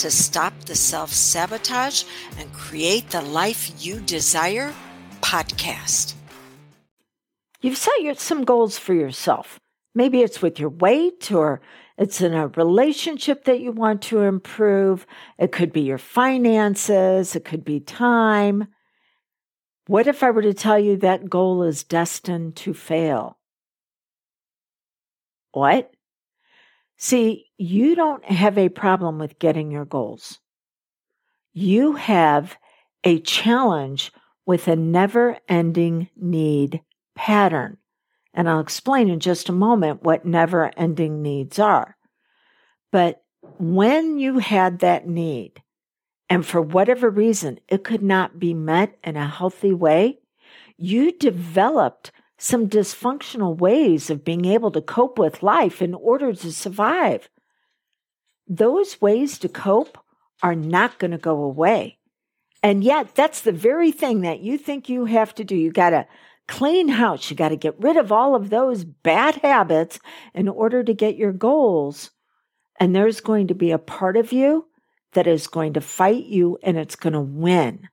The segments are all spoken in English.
to Stop the Self Sabotage and Create the Life You Desire podcast. You've set some goals for yourself. Maybe it's with your weight or it's in a relationship that you want to improve. It could be your finances. It could be time. What if I were to tell you that goal is destined to fail? What? See, you don't have a problem with getting your goals. You have a challenge with a never ending need pattern. And I'll explain in just a moment what never ending needs are. But when you had that need, and for whatever reason it could not be met in a healthy way, you developed some dysfunctional ways of being able to cope with life in order to survive. Those ways to cope are not going to go away. And yet, that's the very thing that you think you have to do. You got to clean house. You got to get rid of all of those bad habits in order to get your goals. And there's going to be a part of you that is going to fight you and it's going to win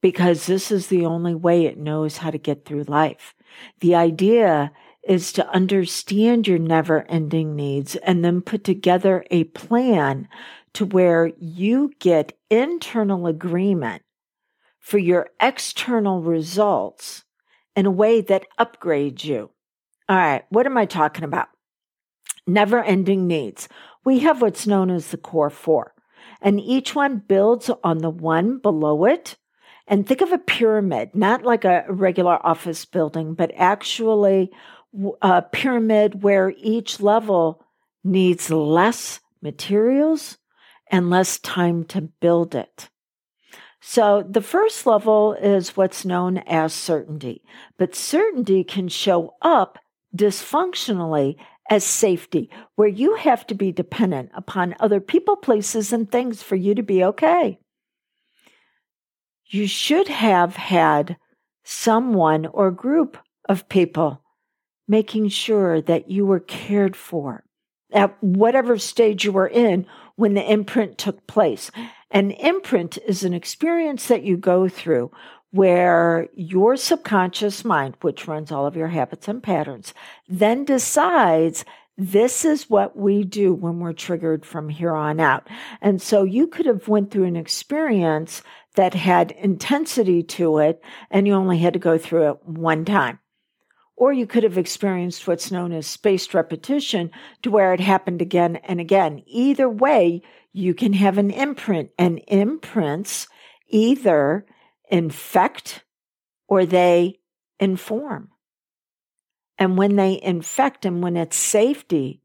because this is the only way it knows how to get through life. The idea is to understand your never ending needs and then put together a plan to where you get internal agreement for your external results in a way that upgrades you. All right, what am I talking about? Never ending needs. We have what's known as the core four, and each one builds on the one below it and think of a pyramid, not like a regular office building, but actually a uh, pyramid where each level needs less materials and less time to build it. So the first level is what's known as certainty, but certainty can show up dysfunctionally as safety, where you have to be dependent upon other people, places, and things for you to be okay you should have had someone or group of people making sure that you were cared for at whatever stage you were in when the imprint took place. An imprint is an experience that you go through where your subconscious mind, which runs all of your habits and patterns, then decides this is what we do when we're triggered from here on out. And so you could have went through an experience that had intensity to it and you only had to go through it one time. Or you could have experienced what's known as spaced repetition to where it happened again and again. Either way, you can have an imprint and imprints either infect or they inform. And when they infect and when it's safety,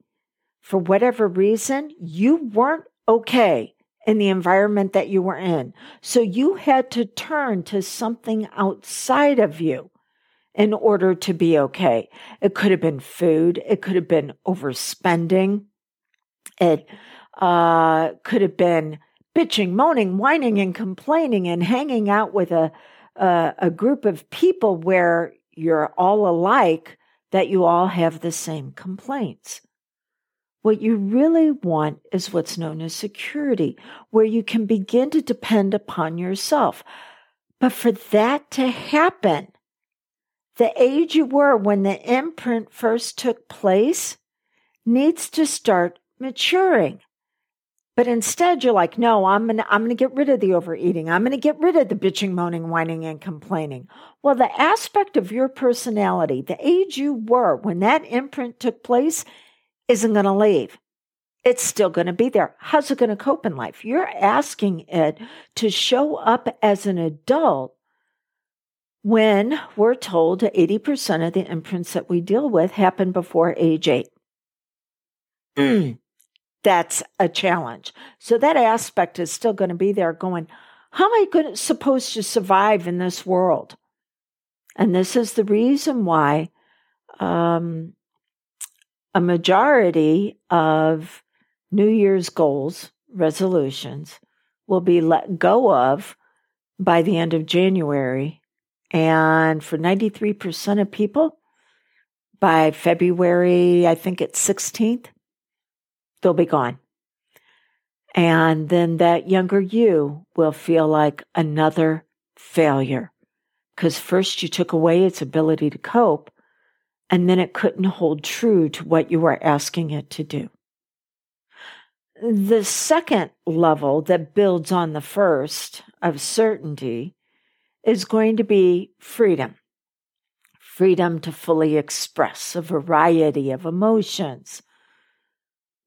for whatever reason, you weren't okay in the environment that you were in. So you had to turn to something outside of you in order to be okay. It could have been food. It could have been overspending. It uh, could have been bitching, moaning, whining, and complaining, and hanging out with a, a, a group of people where you're all alike, that you all have the same complaints. What you really want is what's known as security, where you can begin to depend upon yourself. But for that to happen, the age you were when the imprint first took place needs to start maturing. But instead, you're like, no, I'm gonna, I'm gonna get rid of the overeating. I'm gonna get rid of the bitching, moaning, whining, and complaining. Well, the aspect of your personality, the age you were when that imprint took place, isn't to leave. It's still to be there. How's it to cope in life? You're asking it to show up as an adult when we're told 80% of the imprints that we deal with happen before age eight. that's a challenge. So that aspect is still going to be there going, how am I going supposed to survive in this world? And this is the reason why um, a majority of New Year's goals, resolutions, will be let go of by the end of January. And for 93% of people, by February, I think it's 16th, they'll be gone. And then that younger you will feel like another failure. Because first you took away its ability to cope, and then it couldn't hold true to what you were asking it to do. The second level that builds on the first of certainty is going to be freedom. Freedom to fully express a variety of emotions.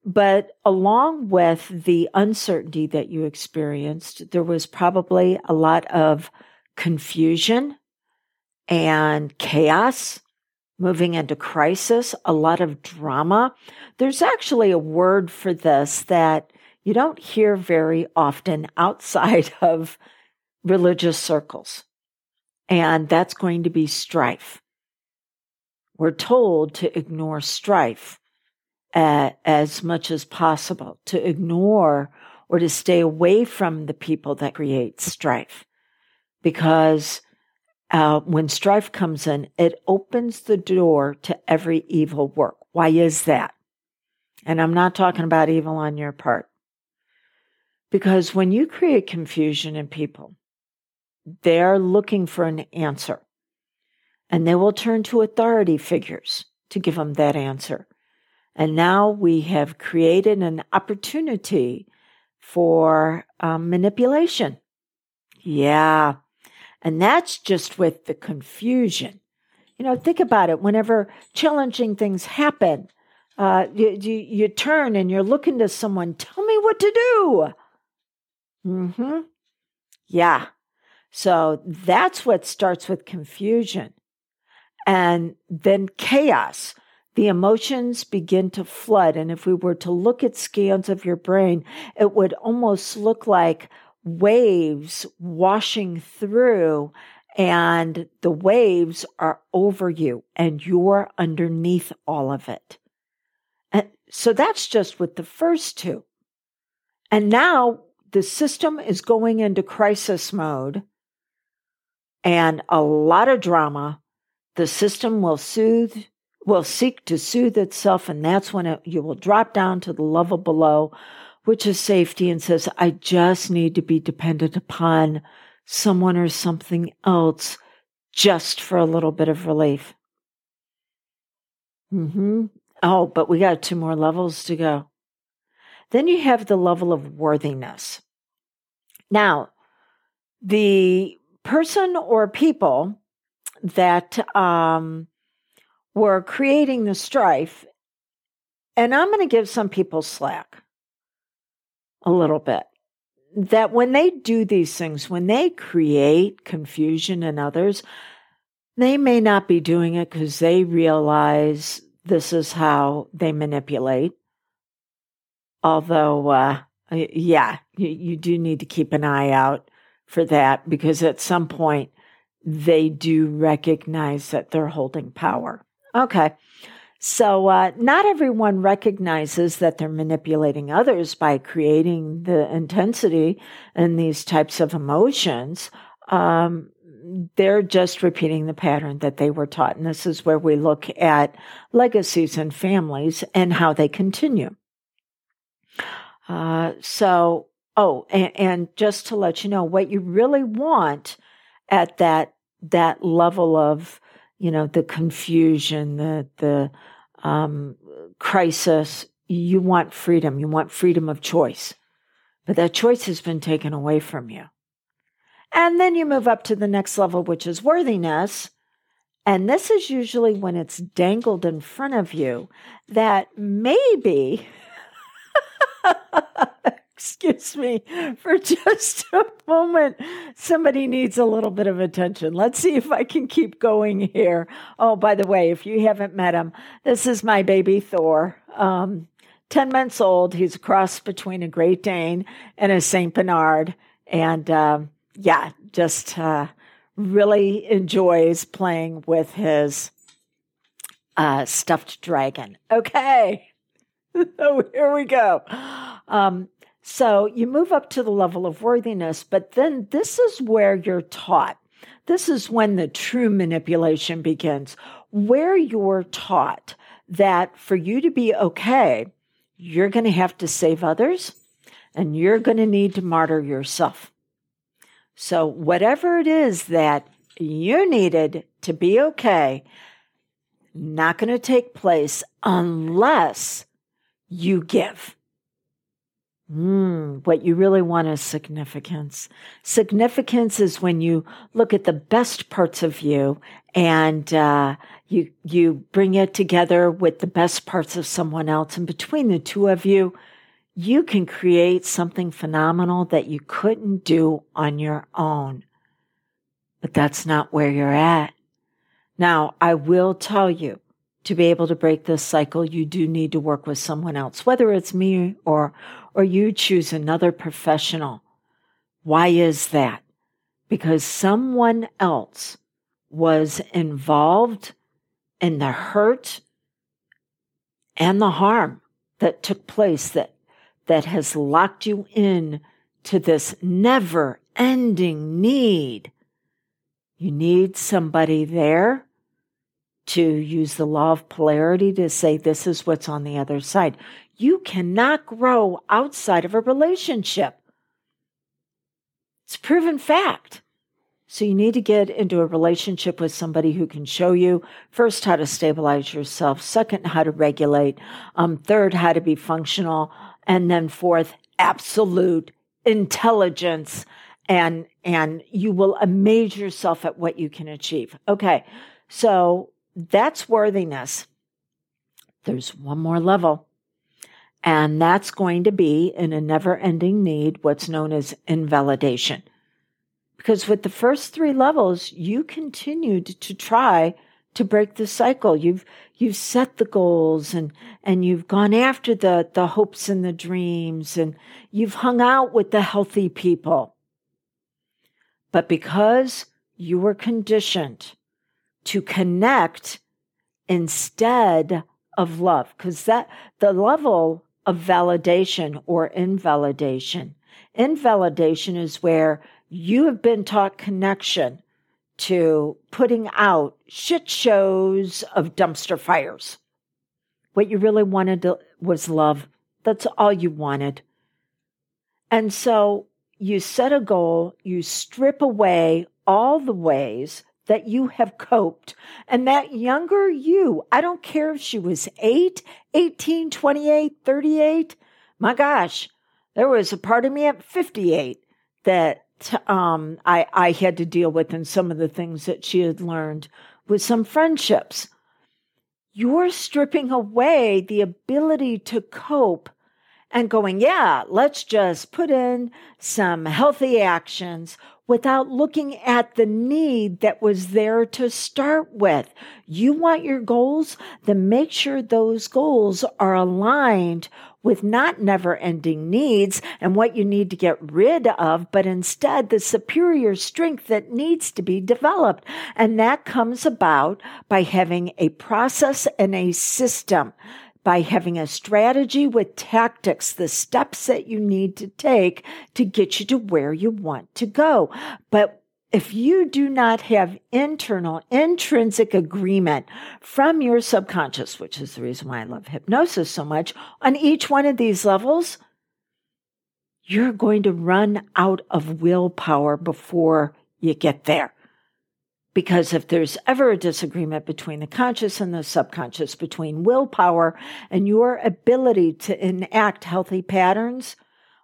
But along with the uncertainty that you experienced, there was probably a lot of confusion and chaos moving into crisis, a lot of drama. There's actually a word for this that you don't hear very often outside of religious circles, and that's going to be strife. We're told to ignore strife uh, as much as possible, to ignore or to stay away from the people that create strife because uh, when strife comes in, it opens the door to every evil work. Why is that? And I'm not talking about evil on your part. Because when you create confusion in people, they're looking for an answer. And they will turn to authority figures to give them that answer. And now we have created an opportunity for um, manipulation. Yeah, and that's just with the confusion. You know, think about it. Whenever challenging things happen, uh, you, you, you turn and you're looking to someone, tell me what to do. Mm hmm. Yeah. So that's what starts with confusion. And then chaos. The emotions begin to flood. And if we were to look at scans of your brain, it would almost look like waves washing through and the waves are over you and you're underneath all of it. And so that's just with the first two. And now the system is going into crisis mode and a lot of drama. The system will soothe, will seek to soothe itself. And that's when it, you will drop down to the level below which is safety and says, I just need to be dependent upon someone or something else just for a little bit of relief. Mm-hmm. Oh, but we got two more levels to go. Then you have the level of worthiness. Now, the person or people that um, were creating the strife, and I'm going to give some people slack a little bit. That when they do these things, when they create confusion in others, they may not be doing it because they realize this is how they manipulate. Although, uh, yeah, you, you do need to keep an eye out for that because at some point they do recognize that they're holding power. Okay. So, uh, not everyone recognizes that they're manipulating others by creating the intensity in these types of emotions. Um, they're just repeating the pattern that they were taught. And this is where we look at legacies and families and how they continue. Uh, so, oh, and, and just to let you know, what you really want at that that level of you know, the confusion, the, the um, crisis. You want freedom. You want freedom of choice. But that choice has been taken away from you. And then you move up to the next level, which is worthiness. And this is usually when it's dangled in front of you that maybe excuse me for just a moment. Somebody needs a little bit of attention. Let's see if I can keep going here. Oh, by the way, if you haven't met him, this is my baby Thor. Um, 10 months old. He's a cross between a Great Dane and a St. Bernard. And um, yeah, just uh, really enjoys playing with his uh, stuffed dragon. Okay. so here we go. Um, so you move up to the level of worthiness, but then this is where you're taught. This is when the true manipulation begins, where you're taught that for you to be okay, you're going to have to save others and you're going to need to martyr yourself. So, whatever it is that you needed to be okay, not going to take place unless you give. Mm, what you really want is significance. Significance is when you look at the best parts of you and uh, you you bring it together with the best parts of someone else, and between the two of you, you can create something phenomenal that you couldn't do on your own. But that's not where you're at. Now, I will tell you to be able to break this cycle, you do need to work with someone else, whether it's me or, or you choose another professional. Why is that? Because someone else was involved in the hurt and the harm that took place that, that has locked you in to this never ending need. You need somebody there to use the law of polarity to say this is what's on the other side. You cannot grow outside of a relationship. It's proven fact. So you need to get into a relationship with somebody who can show you first how to stabilize yourself, second how to regulate, um, third how to be functional, and then fourth absolute intelligence and and you will amaze yourself at what you can achieve. Okay. So that's worthiness. There's one more level. And that's going to be in a never ending need, what's known as invalidation. Because with the first three levels, you continued to try to break the cycle. You've, you've set the goals and, and you've gone after the, the hopes and the dreams and you've hung out with the healthy people. But because you were conditioned to connect instead of love because that the level of validation or invalidation invalidation is where you have been taught connection to putting out shit shows of dumpster fires. What you really wanted to, was love. That's all you wanted. And so you set a goal you strip away all the ways that you have coped. And that younger you, I don't care if she was 8, 18, 28, 38. My gosh, there was a part of me at 58 that um, I, I had to deal with and some of the things that she had learned with some friendships. You're stripping away the ability to cope and going, yeah, let's just put in some healthy actions without looking at the need that was there to start with. You want your goals? Then make sure those goals are aligned with not never ending needs and what you need to get rid of, but instead the superior strength that needs to be developed. And that comes about by having a process and a system by having a strategy with tactics, the steps that you need to take to get you to where you want to go. But if you do not have internal, intrinsic agreement from your subconscious, which is the reason why I love hypnosis so much, on each one of these levels, you're going to run out of willpower before you get there. Because if there's ever a disagreement between the conscious and the subconscious, between willpower and your ability to enact healthy patterns,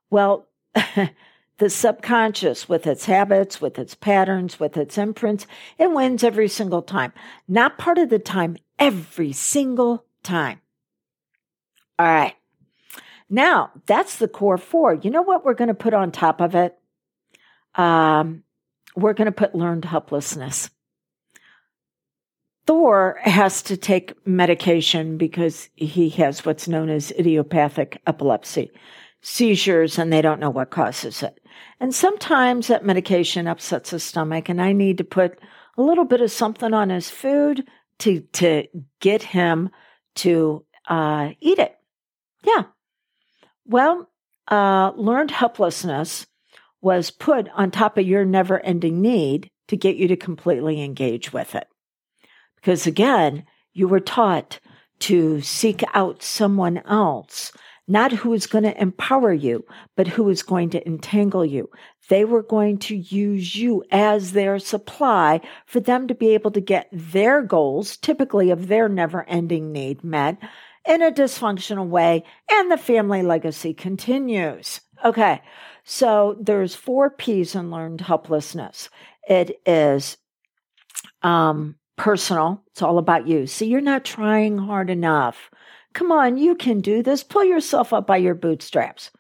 well, the subconscious with its habits, with its patterns, with its imprints, it wins every single time. Not part of the time, every single time. All right. Now, that's the core four. You know what we're going to put on top of it? Um, we're going to put learned helplessness. Thor has to take medication because he has what's known as idiopathic epilepsy, seizures, and they don't know what causes it. And sometimes that medication upsets his stomach, and I need to put a little bit of something on his food to to get him to uh, eat it. Yeah. Well, uh, learned helplessness was put on top of your never ending need to get you to completely engage with it. Because again, you were taught to seek out someone else, not who is going to empower you, but who is going to entangle you. They were going to use you as their supply for them to be able to get their goals, typically of their never ending need met in a dysfunctional way. And the family legacy continues. Okay. So there's four P's in learned helplessness. It is, um, personal. It's all about you. See, you're not trying hard enough. Come on, you can do this. Pull yourself up by your bootstraps.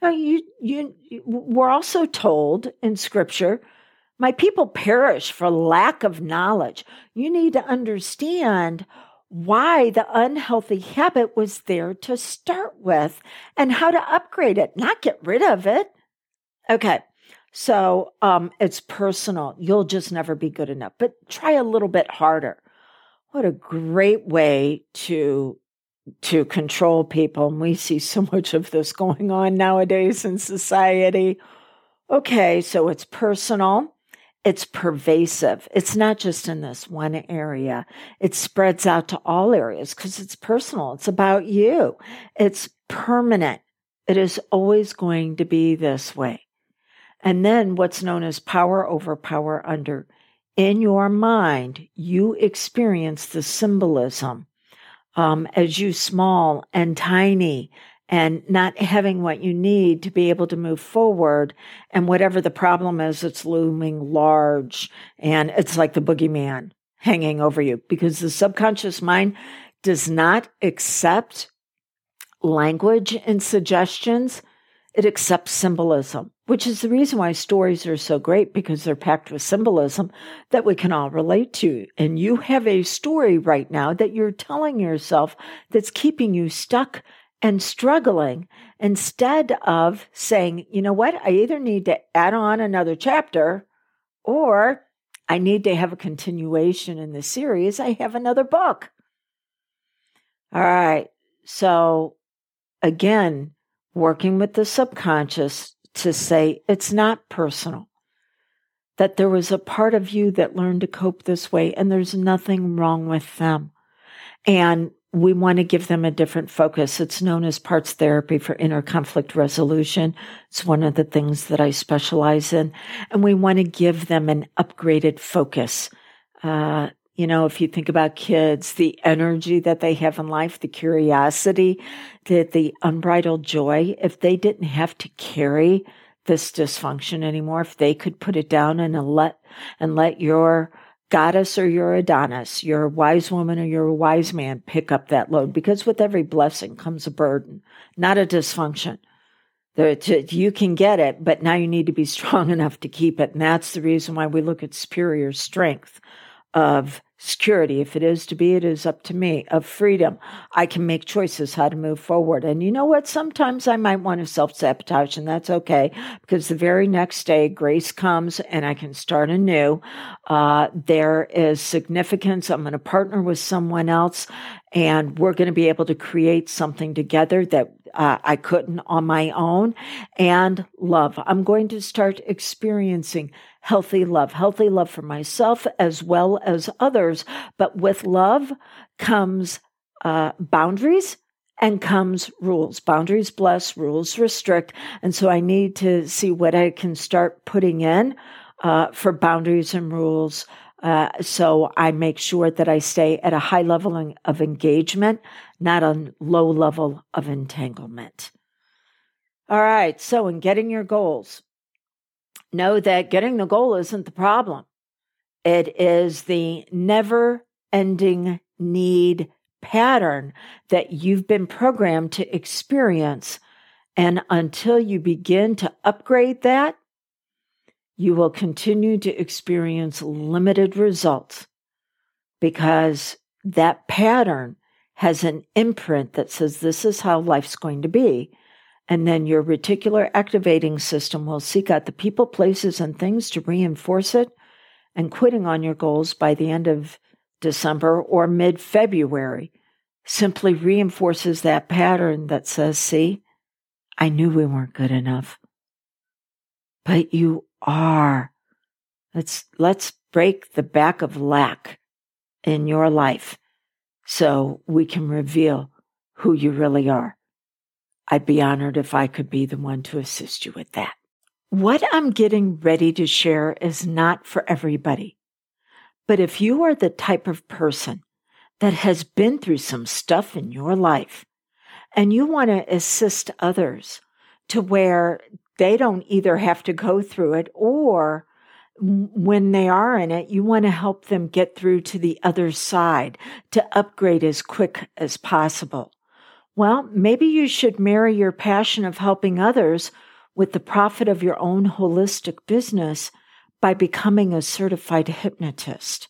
Now, you, you, we're also told in scripture, my people perish for lack of knowledge. You need to understand why the unhealthy habit was there to start with and how to upgrade it, not get rid of it. Okay. So um, it's personal. You'll just never be good enough, but try a little bit harder. What a great way to to control people. And we see so much of this going on nowadays in society. Okay, so it's personal, it's pervasive. It's not just in this one area, it spreads out to all areas because it's personal. It's about you, it's permanent. It is always going to be this way. And then what's known as power over power under. In your mind, you experience the symbolism um, as you small and tiny and not having what you need to be able to move forward. And whatever the problem is, it's looming large and it's like the boogeyman hanging over you because the subconscious mind does not accept language and suggestions. It accepts symbolism, which is the reason why stories are so great because they're packed with symbolism that we can all relate to. And you have a story right now that you're telling yourself that's keeping you stuck and struggling instead of saying, you know what, I either need to add on another chapter or I need to have a continuation in the series. I have another book. All right. So again, working with the subconscious to say it's not personal, that there was a part of you that learned to cope this way and there's nothing wrong with them. And we want to give them a different focus. It's known as parts therapy for inner conflict resolution. It's one of the things that I specialize in. And we want to give them an upgraded focus. Uh, you know, if you think about kids, the energy that they have in life, the curiosity, the, the unbridled joy, if they didn't have to carry this dysfunction anymore, if they could put it down and let, and let your goddess or your Adonis, your wise woman or your wise man pick up that load because with every blessing comes a burden, not a dysfunction. You can get it, but now you need to be strong enough to keep it. And that's the reason why we look at superior strength of security. If it is to be, it is up to me, of freedom. I can make choices how to move forward. And you know what? Sometimes I might want to self sabotage, and that's okay because the very next day, grace comes and I can start anew. Uh, there is significance. I'm going to partner with someone else, and we're going to be able to create something together that uh, I couldn't on my own. And love. I'm going to start experiencing healthy love, healthy love for myself as well as others. But with love comes uh, boundaries and comes rules. Boundaries bless, rules restrict. And so I need to see what I can start putting in uh, for boundaries and rules. Uh, so I make sure that I stay at a high level of engagement, not a low level of entanglement. All right. So in getting your goals, know that getting the goal isn't the problem. It is the never ending need pattern that you've been programmed to experience. And until you begin to upgrade that, you will continue to experience limited results because that pattern has an imprint that says this is how life's going to be. And then your reticular activating system will seek out the people, places, and things to reinforce it. And quitting on your goals by the end of December or mid February simply reinforces that pattern that says, see, I knew we weren't good enough. But you are. Let's, let's break the back of lack in your life so we can reveal who you really are. I'd be honored if I could be the one to assist you with that. What I'm getting ready to share is not for everybody. But if you are the type of person that has been through some stuff in your life and you want to assist others to where they don't either have to go through it or when they are in it, you want to help them get through to the other side to upgrade as quick as possible. Well, maybe you should marry your passion of helping others with the profit of your own holistic business by becoming a certified hypnotist.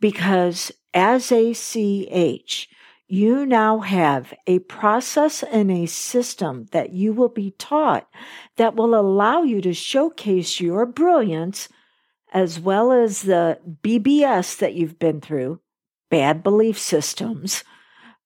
Because as a CH, you now have a process and a system that you will be taught that will allow you to showcase your brilliance as well as the BBS that you've been through, bad belief systems.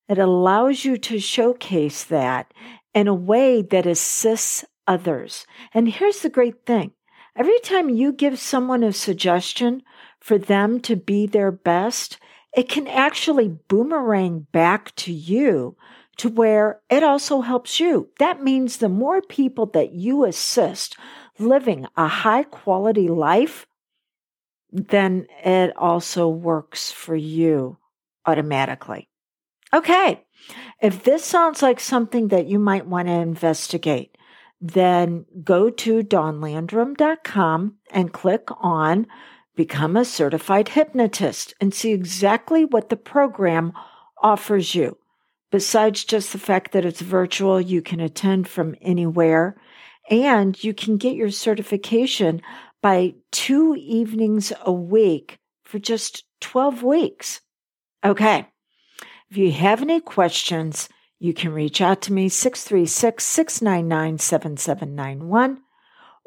It allows you to showcase that in a way that assists others. And here's the great thing every time you give someone a suggestion for them to be their best, it can actually boomerang back to you to where it also helps you. That means the more people that you assist living a high quality life, then it also works for you automatically. Okay. If this sounds like something that you might want to investigate, then go to dawnlandrum.com and click on Become a Certified Hypnotist and see exactly what the program offers you. Besides just the fact that it's virtual, you can attend from anywhere and you can get your certification by two evenings a week for just 12 weeks. Okay. If you have any questions, you can reach out to me 636 699 7791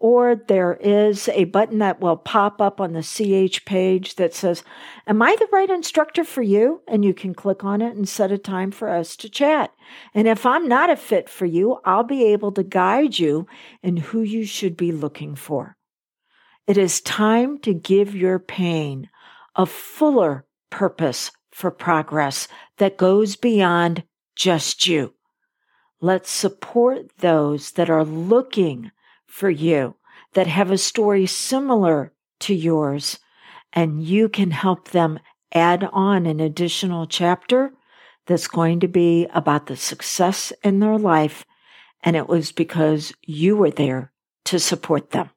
or there is a button that will pop up on the CH page that says, Am I the right instructor for you? And you can click on it and set a time for us to chat. And if I'm not a fit for you, I'll be able to guide you in who you should be looking for. It is time to give your pain a fuller purpose for progress that goes beyond just you. Let's support those that are looking for you that have a story similar to yours, and you can help them add on an additional chapter that's going to be about the success in their life. And it was because you were there to support them.